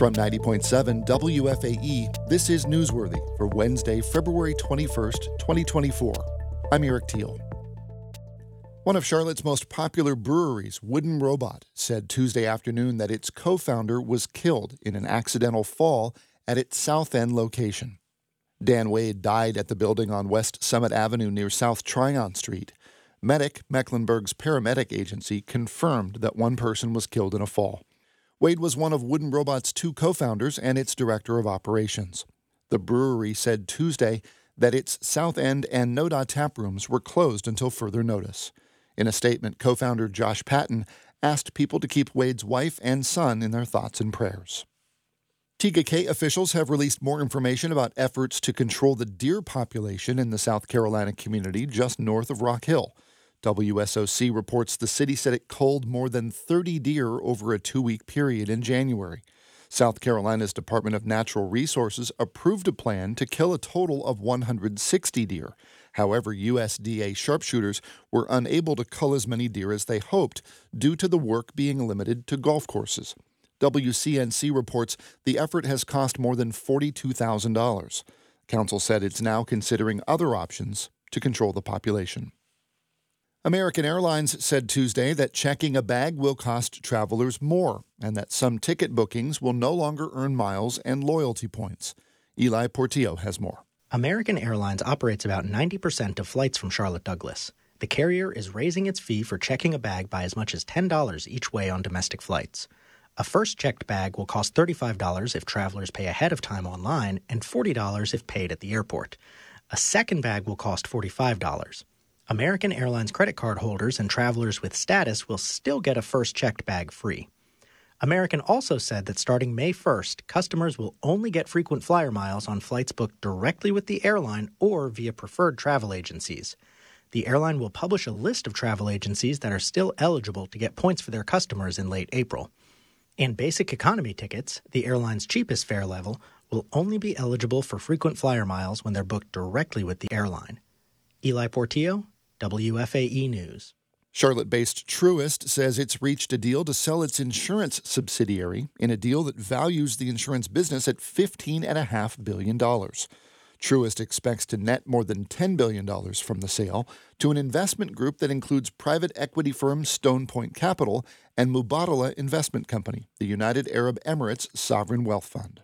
From 90.7 WFAE, this is Newsworthy for Wednesday, February 21st, 2024. I'm Eric Teal. One of Charlotte's most popular breweries, Wooden Robot, said Tuesday afternoon that its co founder was killed in an accidental fall at its South End location. Dan Wade died at the building on West Summit Avenue near South Tryon Street. Medic, Mecklenburg's paramedic agency, confirmed that one person was killed in a fall. Wade was one of Wooden Robot's two co founders and its director of operations. The brewery said Tuesday that its South End and Noda tap rooms were closed until further notice. In a statement, co founder Josh Patton asked people to keep Wade's wife and son in their thoughts and prayers. Tega Cay officials have released more information about efforts to control the deer population in the South Carolina community just north of Rock Hill. WSOC reports the city said it culled more than 30 deer over a two week period in January. South Carolina's Department of Natural Resources approved a plan to kill a total of 160 deer. However, USDA sharpshooters were unable to cull as many deer as they hoped due to the work being limited to golf courses. WCNC reports the effort has cost more than $42,000. Council said it's now considering other options to control the population. American Airlines said Tuesday that checking a bag will cost travelers more and that some ticket bookings will no longer earn miles and loyalty points. Ely Portillo has more. American Airlines operates about 90% of flights from Charlotte Douglas. The carrier is raising its fee for checking a bag by as much as $10 each way on domestic flights. A first checked bag will cost $35 if travelers pay ahead of time online and $40 if paid at the airport. A second bag will cost $45. American Airlines credit card holders and travelers with status will still get a first checked bag free. American also said that starting May 1st, customers will only get frequent flyer miles on flights booked directly with the airline or via preferred travel agencies. The airline will publish a list of travel agencies that are still eligible to get points for their customers in late April. And basic economy tickets, the airline's cheapest fare level, will only be eligible for frequent flyer miles when they're booked directly with the airline. Ely Portillo, WFAE News. Charlotte based Truist says it's reached a deal to sell its insurance subsidiary in a deal that values the insurance business at $15.5 billion. Truist expects to net more than $10 billion from the sale to an investment group that includes private equity firm Stone Point Capital and Mubadala Investment Company, the United Arab Emirates Sovereign Wealth Fund.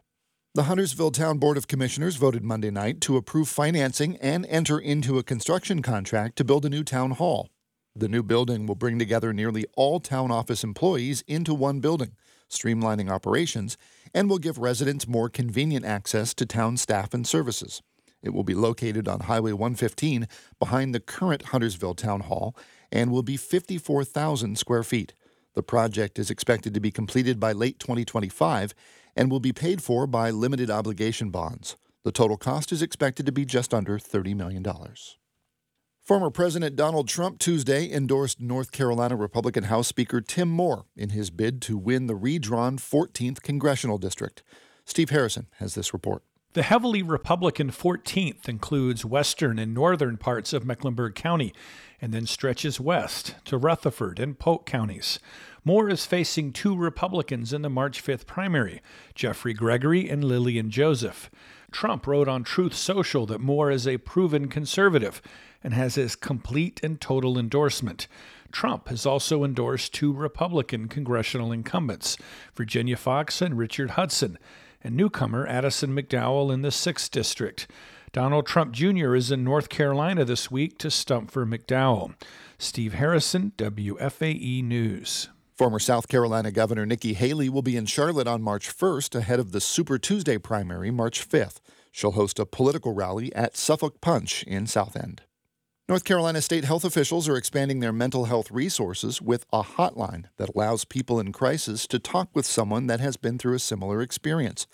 The Huntersville Town Board of Commissioners voted Monday night to approve financing and enter into a construction contract to build a new town hall. The new building will bring together nearly all town office employees into one building, streamlining operations, and will give residents more convenient access to town staff and services. It will be located on Highway 115 behind the current Huntersville Town Hall and will be 54,000 square feet. The project is expected to be completed by late 2025 and will be paid for by limited obligation bonds. The total cost is expected to be just under $30 million. Former President Donald Trump Tuesday endorsed North Carolina Republican House Speaker Tim Moore in his bid to win the redrawn 14th congressional district. Steve Harrison has this report. The heavily Republican 14th includes western and northern parts of Mecklenburg County and then stretches west to Rutherford and Polk counties. Moore is facing two Republicans in the March 5th primary, Jeffrey Gregory and Lillian Joseph. Trump wrote on Truth Social that Moore is a proven conservative and has his complete and total endorsement. Trump has also endorsed two Republican congressional incumbents, Virginia Foxx and Richard Hudson and newcomer Addison McDowell in the 6th District. Donald Trump Jr. is in North Carolina this week to stump for McDowell. Steve Harrison, WFAE News. Former South Carolina Governor Nikki Haley will be in Charlotte on March 1st ahead of the Super Tuesday primary March 5th. She'll host a political rally at Suffolk Punch in South End. North Carolina state health officials are expanding their mental health resources with a hotline that allows people in crisis to talk with someone that has been through a similar experience.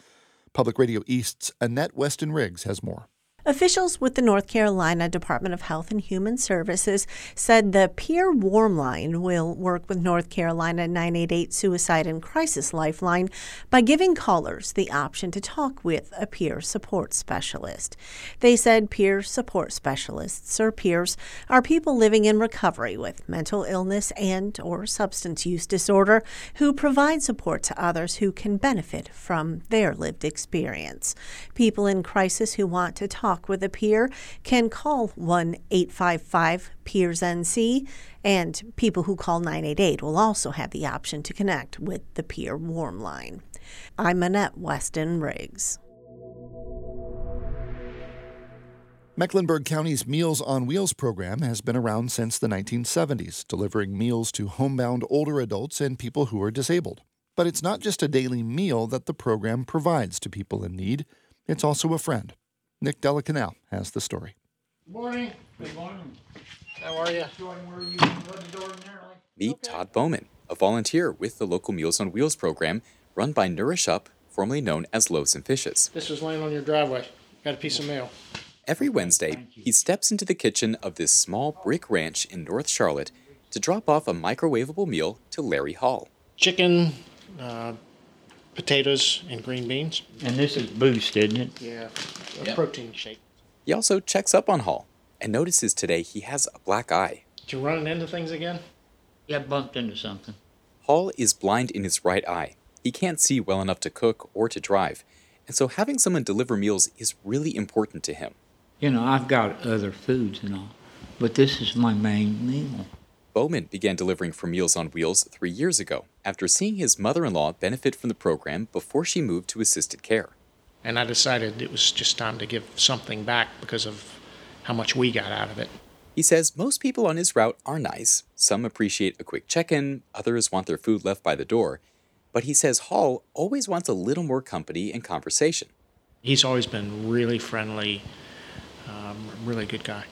Public Radio East's Annette Weston Riggs has more. Officials with the North Carolina Department of Health and Human Services said the Peer Warm Line will work with North Carolina 988 Suicide and Crisis Lifeline by giving callers the option to talk with a peer support specialist. They said peer support specialists or peers are people living in recovery with mental illness and or substance use disorder who provide support to others who can benefit from their lived experience. People in crisis who want to talk talk with a peer can call 1 855 Peers NC, and people who call 988 will also have the option to connect with the Peer Warm Line. I'm Annette Weston Riggs. Mecklenburg County's Meals on Wheels program has been around since the 1970s, delivering meals to homebound older adults and people who are disabled. But it's not just a daily meal that the program provides to people in need, it's also a friend. Nick de la Canal has the story. Good morning. Good morning. How are you? Meet Todd Bowman, a volunteer with the local Meals on Wheels program run by Nourish Up, formerly known as Loaves and Fishes. This was laying on your driveway. Got a piece of mail. Every Wednesday, he steps into the kitchen of this small brick ranch in North Charlotte to drop off a microwavable meal to Larry Hall. Chicken, uh, potatoes, and green beans. And this is Boost, isn't it? Yeah, a yep. protein shake. He also checks up on Hall and notices today he has a black eye. Did You running into things again? Yeah, bumped into something. Hall is blind in his right eye. He can't see well enough to cook or to drive, and so having someone deliver meals is really important to him. You know, I've got other foods and all, but this is my main meal. Bowman began delivering for Meals on Wheels three years ago after seeing his mother in law benefit from the program before she moved to assisted care. And I decided it was just time to give something back because of how much we got out of it. He says most people on his route are nice. Some appreciate a quick check in, others want their food left by the door. But he says Hall always wants a little more company and conversation. He's always been really friendly, um, really good guy.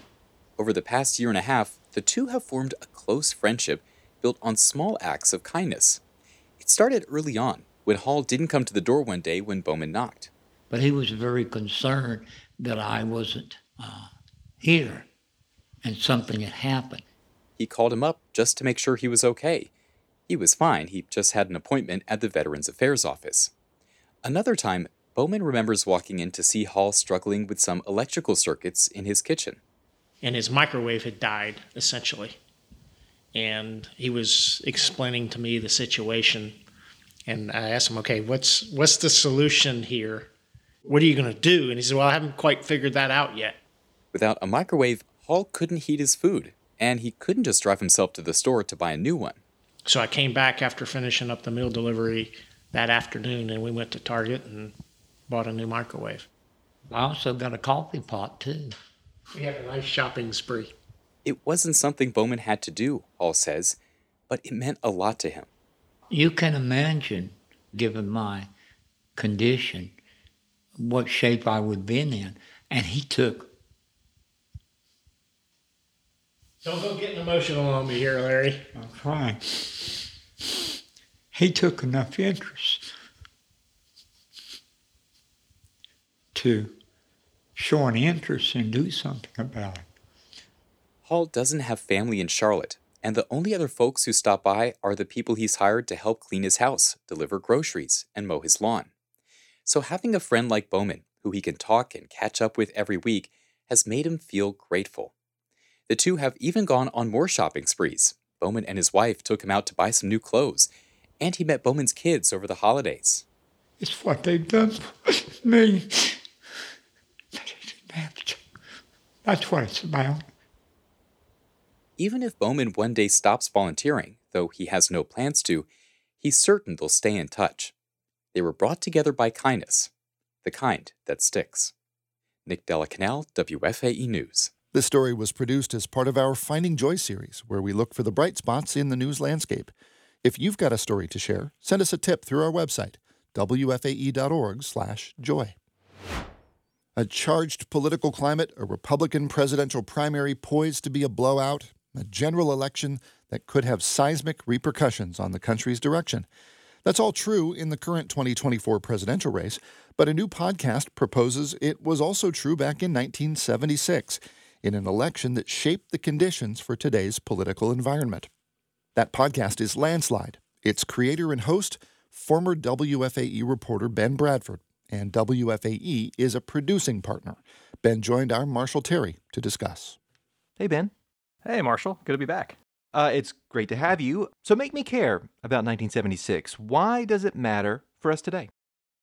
Over the past year and a half, the two have formed a close friendship built on small acts of kindness. It started early on when Hall didn't come to the door one day when Bowman knocked. But he was very concerned that I wasn't uh, here and something had happened. He called him up just to make sure he was okay. He was fine, he just had an appointment at the Veterans Affairs office. Another time, Bowman remembers walking in to see Hall struggling with some electrical circuits in his kitchen and his microwave had died essentially. And he was explaining to me the situation, and I asked him, "Okay, what's what's the solution here? What are you going to do?" And he said, "Well, I haven't quite figured that out yet." Without a microwave, Hall couldn't heat his food, and he couldn't just drive himself to the store to buy a new one. So I came back after finishing up the meal delivery that afternoon, and we went to Target and bought a new microwave. I also got a coffee pot too. We had a nice shopping spree. It wasn't something Bowman had to do, Hall says, but it meant a lot to him. You can imagine, given my condition, what shape I would have been in. And he took. Don't go getting emotional on me here, Larry. I'm trying. He took enough interest to show an interest and do something about it. Hall doesn't have family in Charlotte, and the only other folks who stop by are the people he's hired to help clean his house, deliver groceries, and mow his lawn. So having a friend like Bowman, who he can talk and catch up with every week, has made him feel grateful. The two have even gone on more shopping sprees. Bowman and his wife took him out to buy some new clothes, and he met Bowman's kids over the holidays. It's what they've done for me. That's what it's about. Even if Bowman one day stops volunteering, though he has no plans to, he's certain they'll stay in touch. They were brought together by kindness, the kind that sticks. Nick de la Canal, WFAE News. This story was produced as part of our Finding Joy series, where we look for the bright spots in the news landscape. If you've got a story to share, send us a tip through our website, wfae.org/joy. A charged political climate, a Republican presidential primary poised to be a blowout, a general election that could have seismic repercussions on the country's direction. That's all true in the current 2024 presidential race, But a new podcast proposes it was also true back in 1976 in an election that shaped the conditions for today's political environment. That podcast is Landslide. Its creator and host, former WFAE reporter Ben Bradford, and WFAE is a producing partner. Ben joined our Marshall Terry to discuss. Hey, Ben. Hey, Marshall. Good to be back. Uh, it's great to have you. So make me care about 1976. Why does it matter for us today?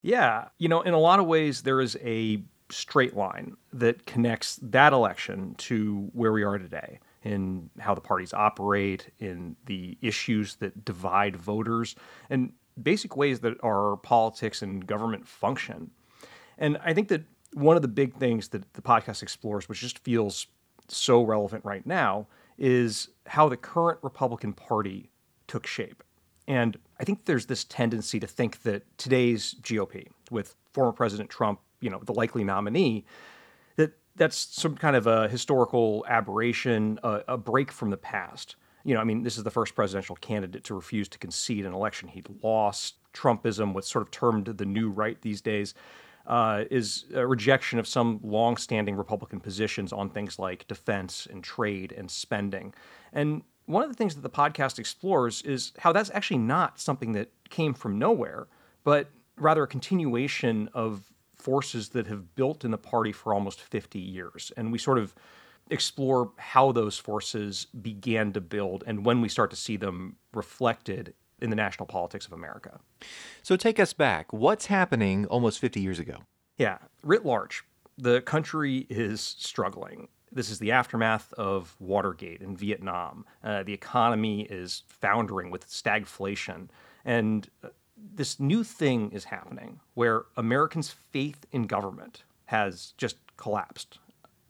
Yeah, you know, in a lot of ways, there is a straight line that connects that election to where we are today in how the parties operate, in the issues that divide voters, and basic ways that our politics and government function. And I think that one of the big things that the podcast explores, which just feels so relevant right now, is how the current Republican Party took shape. And I think there's this tendency to think that today's GOP, with former President Trump, you know, the likely nominee, that that's some kind of a historical aberration, a, a break from the past. You know, I mean, this is the first presidential candidate to refuse to concede an election he'd lost. Trumpism, what's sort of termed the new right these days, uh, is a rejection of some long-standing Republican positions on things like defense and trade and spending. And one of the things that the podcast explores is how that's actually not something that came from nowhere, but rather a continuation of forces that have built in the party for almost 50 years. And we sort of explore how those forces began to build and when we start to see them reflected in the national politics of America. So take us back. What's happening almost 50 years ago? Yeah, writ large, the country is struggling. This is the aftermath of Watergate in Vietnam. Uh, the economy is foundering with stagflation. And uh, this new thing is happening where Americans' faith in government has just collapsed.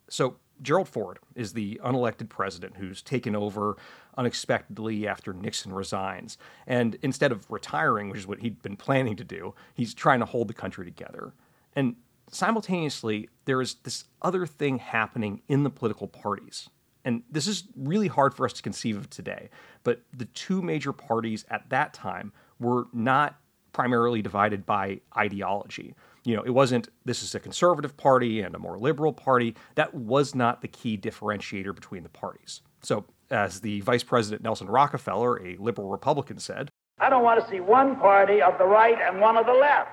So, Gerald Ford is the unelected president who's taken over unexpectedly after Nixon resigns. And instead of retiring, which is what he'd been planning to do, he's trying to hold the country together. And simultaneously, there is this other thing happening in the political parties. And this is really hard for us to conceive of today. But the two major parties at that time were not primarily divided by ideology. You know, it wasn't this is a conservative party and a more liberal party. That was not the key differentiator between the parties. So, as the Vice President Nelson Rockefeller, a liberal Republican, said, I don't want to see one party of the right and one of the left.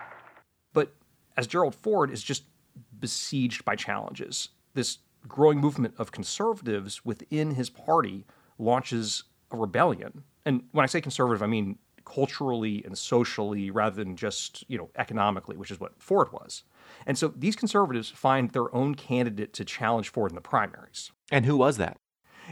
But as Gerald Ford is just besieged by challenges. This growing movement of conservatives within his party launches a rebellion. And when I say conservative, I mean culturally and socially rather than just, you know, economically, which is what Ford was. And so these conservatives find their own candidate to challenge Ford in the primaries. And who was that?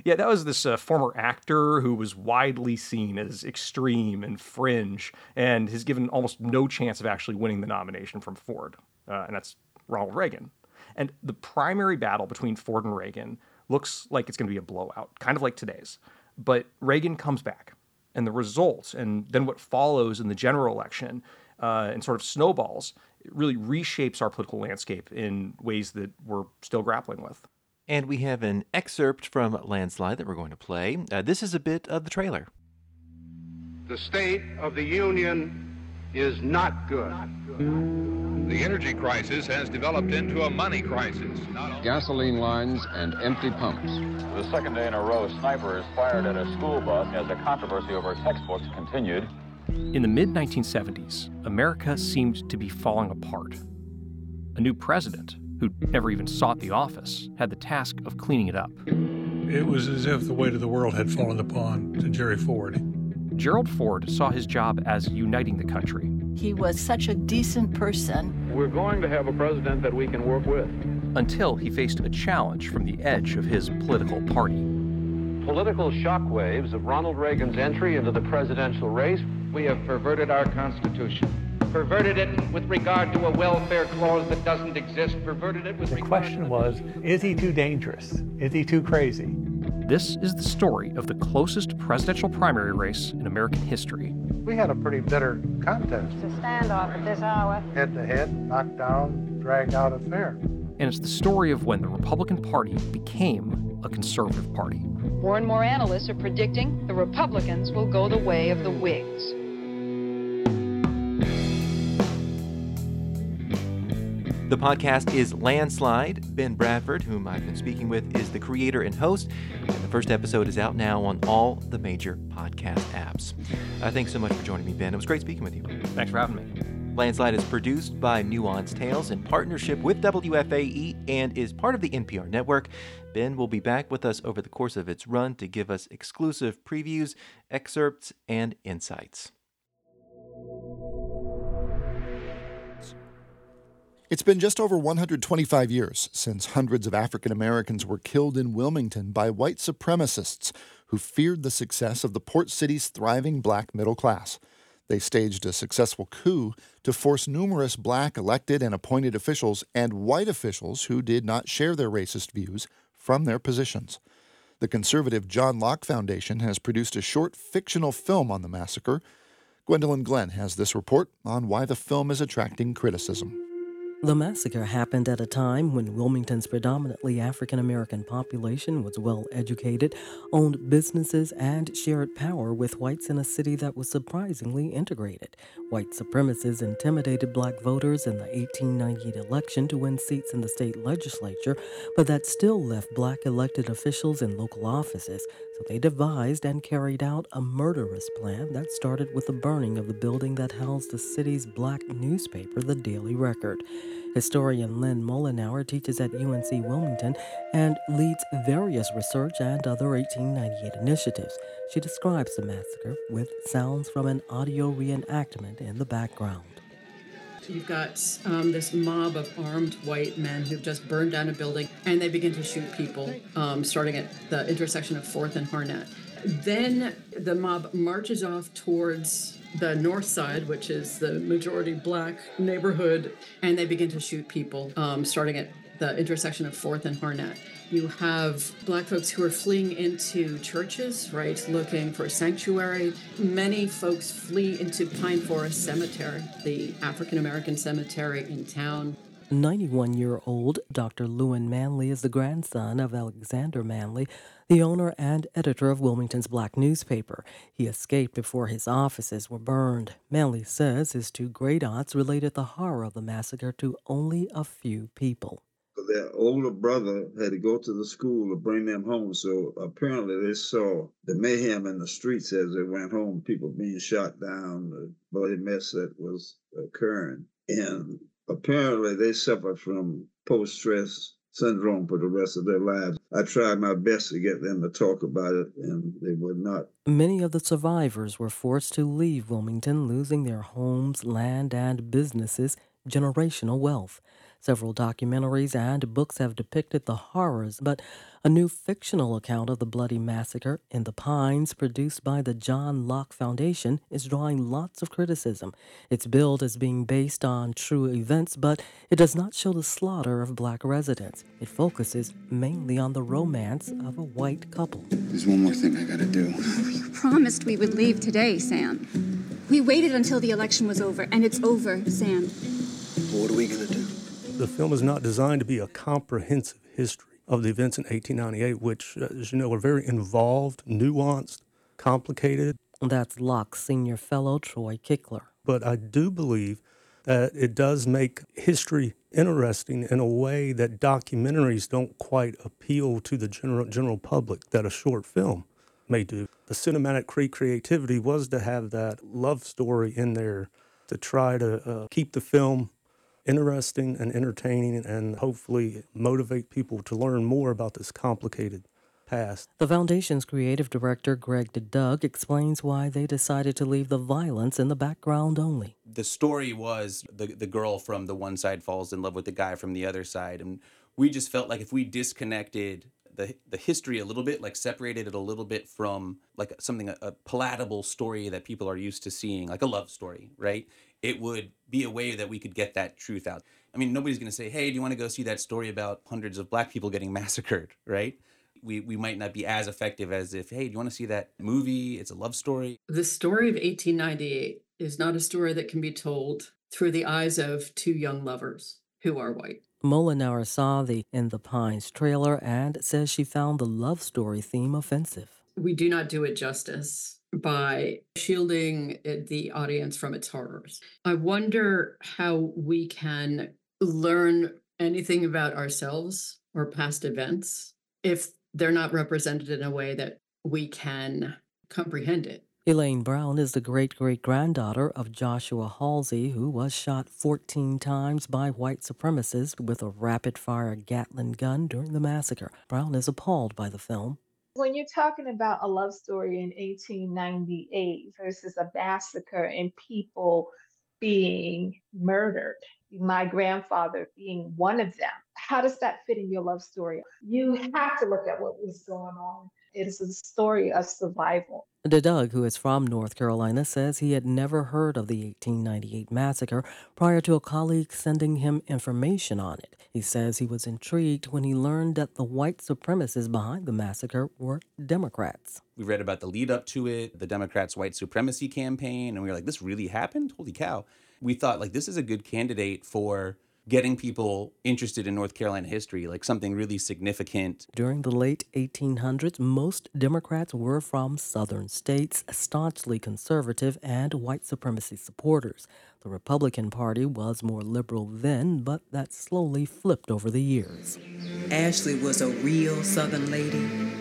Yeah, that was this uh, former actor who was widely seen as extreme and fringe and has given almost no chance of actually winning the nomination from Ford. Uh, and that's Ronald Reagan. And the primary battle between Ford and Reagan looks like it's going to be a blowout, kind of like today's. But Reagan comes back. And the results, and then what follows in the general election, uh, and sort of snowballs, it really reshapes our political landscape in ways that we're still grappling with. And we have an excerpt from Landslide that we're going to play. Uh, this is a bit of the trailer. The state of the union is not good. The energy crisis has developed into a money crisis. Gasoline lines and empty pumps. The second day in a row, snipers fired at a school bus as the controversy over textbooks continued. In the mid 1970s, America seemed to be falling apart. A new president, who never even sought the office, had the task of cleaning it up. It was as if the weight of the world had fallen upon to Jerry Ford. Gerald Ford saw his job as uniting the country. He was such a decent person. We're going to have a president that we can work with. Until he faced a challenge from the edge of his political party. Political shockwaves of Ronald Reagan's entry into the presidential race. We have perverted our Constitution perverted it with regard to a welfare clause that doesn't exist, perverted it with The question was is he too dangerous? Is he too crazy? This is the story of the closest presidential primary race in American history. We had a pretty bitter contest. It's a standoff at this hour. Head to head, knockdown, dragged out affair. And it's the story of when the Republican Party became a conservative party. More and more analysts are predicting the Republicans will go the way of the Whigs. The podcast is Landslide. Ben Bradford, whom I've been speaking with, is the creator and host. And the first episode is out now on all the major podcast apps. Uh, thanks so much for joining me, Ben. It was great speaking with you. Thanks for having me. Landslide is produced by Nuance Tales in partnership with WFAE and is part of the NPR network. Ben will be back with us over the course of its run to give us exclusive previews, excerpts, and insights. It's been just over 125 years since hundreds of African Americans were killed in Wilmington by white supremacists who feared the success of the port city's thriving black middle class. They staged a successful coup to force numerous black elected and appointed officials and white officials who did not share their racist views from their positions. The conservative John Locke Foundation has produced a short fictional film on the massacre. Gwendolyn Glenn has this report on why the film is attracting criticism. The massacre happened at a time when Wilmington's predominantly African American population was well educated, owned businesses, and shared power with whites in a city that was surprisingly integrated. White supremacists intimidated black voters in the 1898 election to win seats in the state legislature, but that still left black elected officials in local offices, they devised and carried out a murderous plan that started with the burning of the building that housed the city's black newspaper, the Daily Record. Historian Lynn Mollenauer teaches at UNC Wilmington and leads various research and other 1898 initiatives. She describes the massacre with sounds from an audio reenactment in the background. You've got um, this mob of armed white men who've just burned down a building and they begin to shoot people, um, starting at the intersection of 4th and Harnett. Then the mob marches off towards the north side, which is the majority black neighborhood, and they begin to shoot people, um, starting at the intersection of 4th and Harnett. You have black folks who are fleeing into churches, right, looking for sanctuary. Many folks flee into Pine Forest Cemetery, the African American cemetery in town. 91 year old Dr. Lewin Manly is the grandson of Alexander Manly, the owner and editor of Wilmington's black newspaper. He escaped before his offices were burned. Manly says his two great aunts related the horror of the massacre to only a few people. Their older brother had to go to the school to bring them home, so apparently they saw the mayhem in the streets as they went home, people being shot down, the bloody mess that was occurring. And apparently they suffered from post stress syndrome for the rest of their lives. I tried my best to get them to talk about it, and they would not. Many of the survivors were forced to leave Wilmington, losing their homes, land, and businesses, generational wealth. Several documentaries and books have depicted the horrors, but a new fictional account of the bloody massacre in the Pines, produced by the John Locke Foundation, is drawing lots of criticism. It's billed as being based on true events, but it does not show the slaughter of black residents. It focuses mainly on the romance of a white couple. There's one more thing I gotta do. You promised we would leave today, Sam. We waited until the election was over, and it's over, Sam. What are we gonna do? The film is not designed to be a comprehensive history of the events in 1898, which, as you know, are very involved, nuanced, complicated. That's Locke's senior fellow, Troy Kickler. But I do believe that it does make history interesting in a way that documentaries don't quite appeal to the general, general public that a short film may do. The cinematic creativity was to have that love story in there to try to uh, keep the film interesting and entertaining and hopefully motivate people to learn more about this complicated past. The Foundation's creative director, Greg DeDoug, explains why they decided to leave the violence in the background only. The story was the, the girl from the one side falls in love with the guy from the other side. And we just felt like if we disconnected the the history a little bit, like separated it a little bit from like something a, a, palatable story that people are used to seeing, like a love story, right? It would be a way that we could get that truth out. I mean, nobody's going to say, "Hey, do you want to go see that story about hundreds of black people getting massacred?" Right? We we might not be as effective as if, "Hey, do you want to see that movie? It's a love story." The story of 1898 is not a story that can be told through the eyes of two young lovers who are white. Mollenauer saw the In the Pines trailer and says she found the love story theme offensive. We do not do it justice by shielding eh, the audience from its horrors. I wonder how we can learn anything about ourselves or past events if they're not represented in a way that we can comprehend it. Elaine Brown is the great great granddaughter of Joshua Halsey, who was shot 14 times by white supremacists with a rapid fire Gatling gun during the massacre. Brown is appalled by the film. When you're talking about a love story in 1898 versus a massacre and people being murdered, my grandfather being one of them, how does that fit in your love story? You have to look at what was going on. It is a story of survival. The Doug, who is from North Carolina, says he had never heard of the 1898 massacre prior to a colleague sending him information on it. He says he was intrigued when he learned that the white supremacists behind the massacre were Democrats. We read about the lead up to it, the Democrats' white supremacy campaign, and we were like, this really happened? Holy cow. We thought, like, this is a good candidate for getting people interested in North Carolina history, like something really significant. During the late 1800s, most Democrats were from southern states, staunchly conservative and white supremacy supporters. The Republican Party was more liberal then, but that slowly flipped over the years. Ashley was a real southern lady.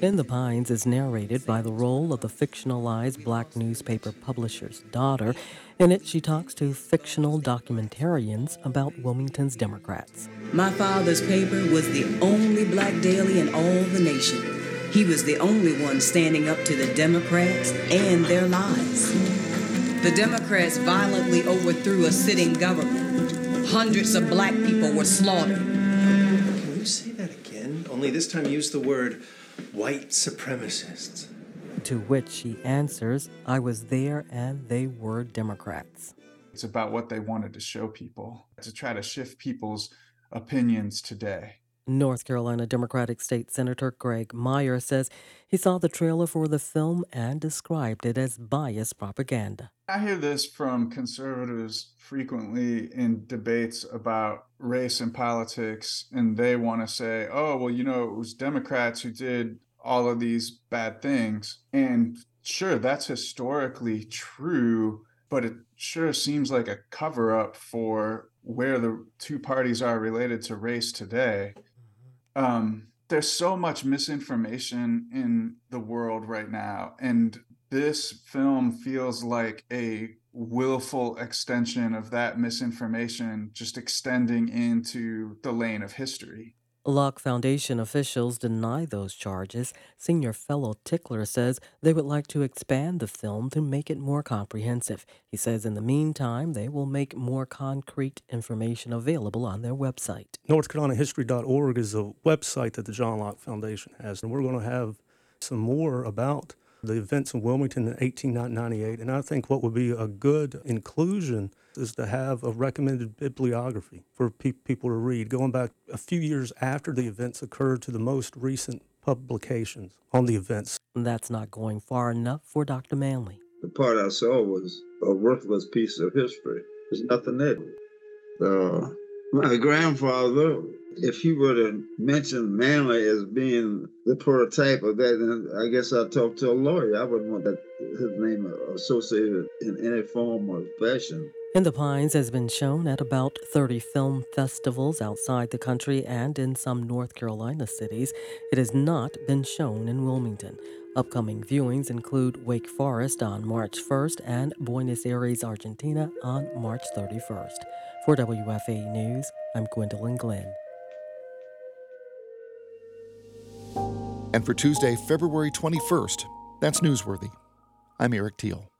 In the Pines is narrated by the role of the fictionalized black newspaper publisher's daughter. In it, she talks to fictional documentarians about Wilmington's Democrats. My father's paper was the only black daily in all the nation. He was the only one standing up to the Democrats and their lies. The Democrats violently overthrew a sitting government. Hundreds of black people were slaughtered. Can you say that again? Only this time use the word white supremacists. To which she answers, I was there and they were Democrats. It's about what they wanted to show people, to try to shift people's opinions today. North Carolina Democratic State Senator Graig Meyer says he saw the trailer for the film and described it as biased propaganda. I hear this from conservatives frequently in debates about race and politics, and they want to say, oh, well, you know, it was Democrats who did all of these bad things. And sure, that's historically true, but it sure seems like a cover up for where the two parties are related to race today. Um, there's so much misinformation in the world right now. And this film feels like a willful extension of that misinformation, just extending into the lane of history. Locke Foundation officials deny those charges. Senior fellow Kickler says they would like to expand the film to make it more comprehensive. He says in the meantime, they will make more concrete information available on their website. NorthCarolinaHistory.org is a website that the John Locke Foundation has, and we're going to have some more about the events in Wilmington in 1898. And I think what would be a good inclusion is to have a recommended bibliography for pe- people to read, going back a few years after the events occurred to the most recent publications on the events. That's not going far enough for Dr. Manly. The part I saw was a worthless piece of history. There's nothing there. Uh, my grandfather, if he were to mention Manly as being the prototype of that, then I guess I'd talk to a lawyer. I wouldn't want that his name associated in any form or fashion. In the Pines has been shown at about 30 film festivals outside the country and in some North Carolina cities. It has not been shown in Wilmington. Upcoming viewings include Wake Forest on March 1st and Buenos Aires, Argentina on March 31st. For WFAE News, I'm Gwendolyn Glenn. And for Tuesday, February 21st, that's newsworthy. I'm Eric Teal.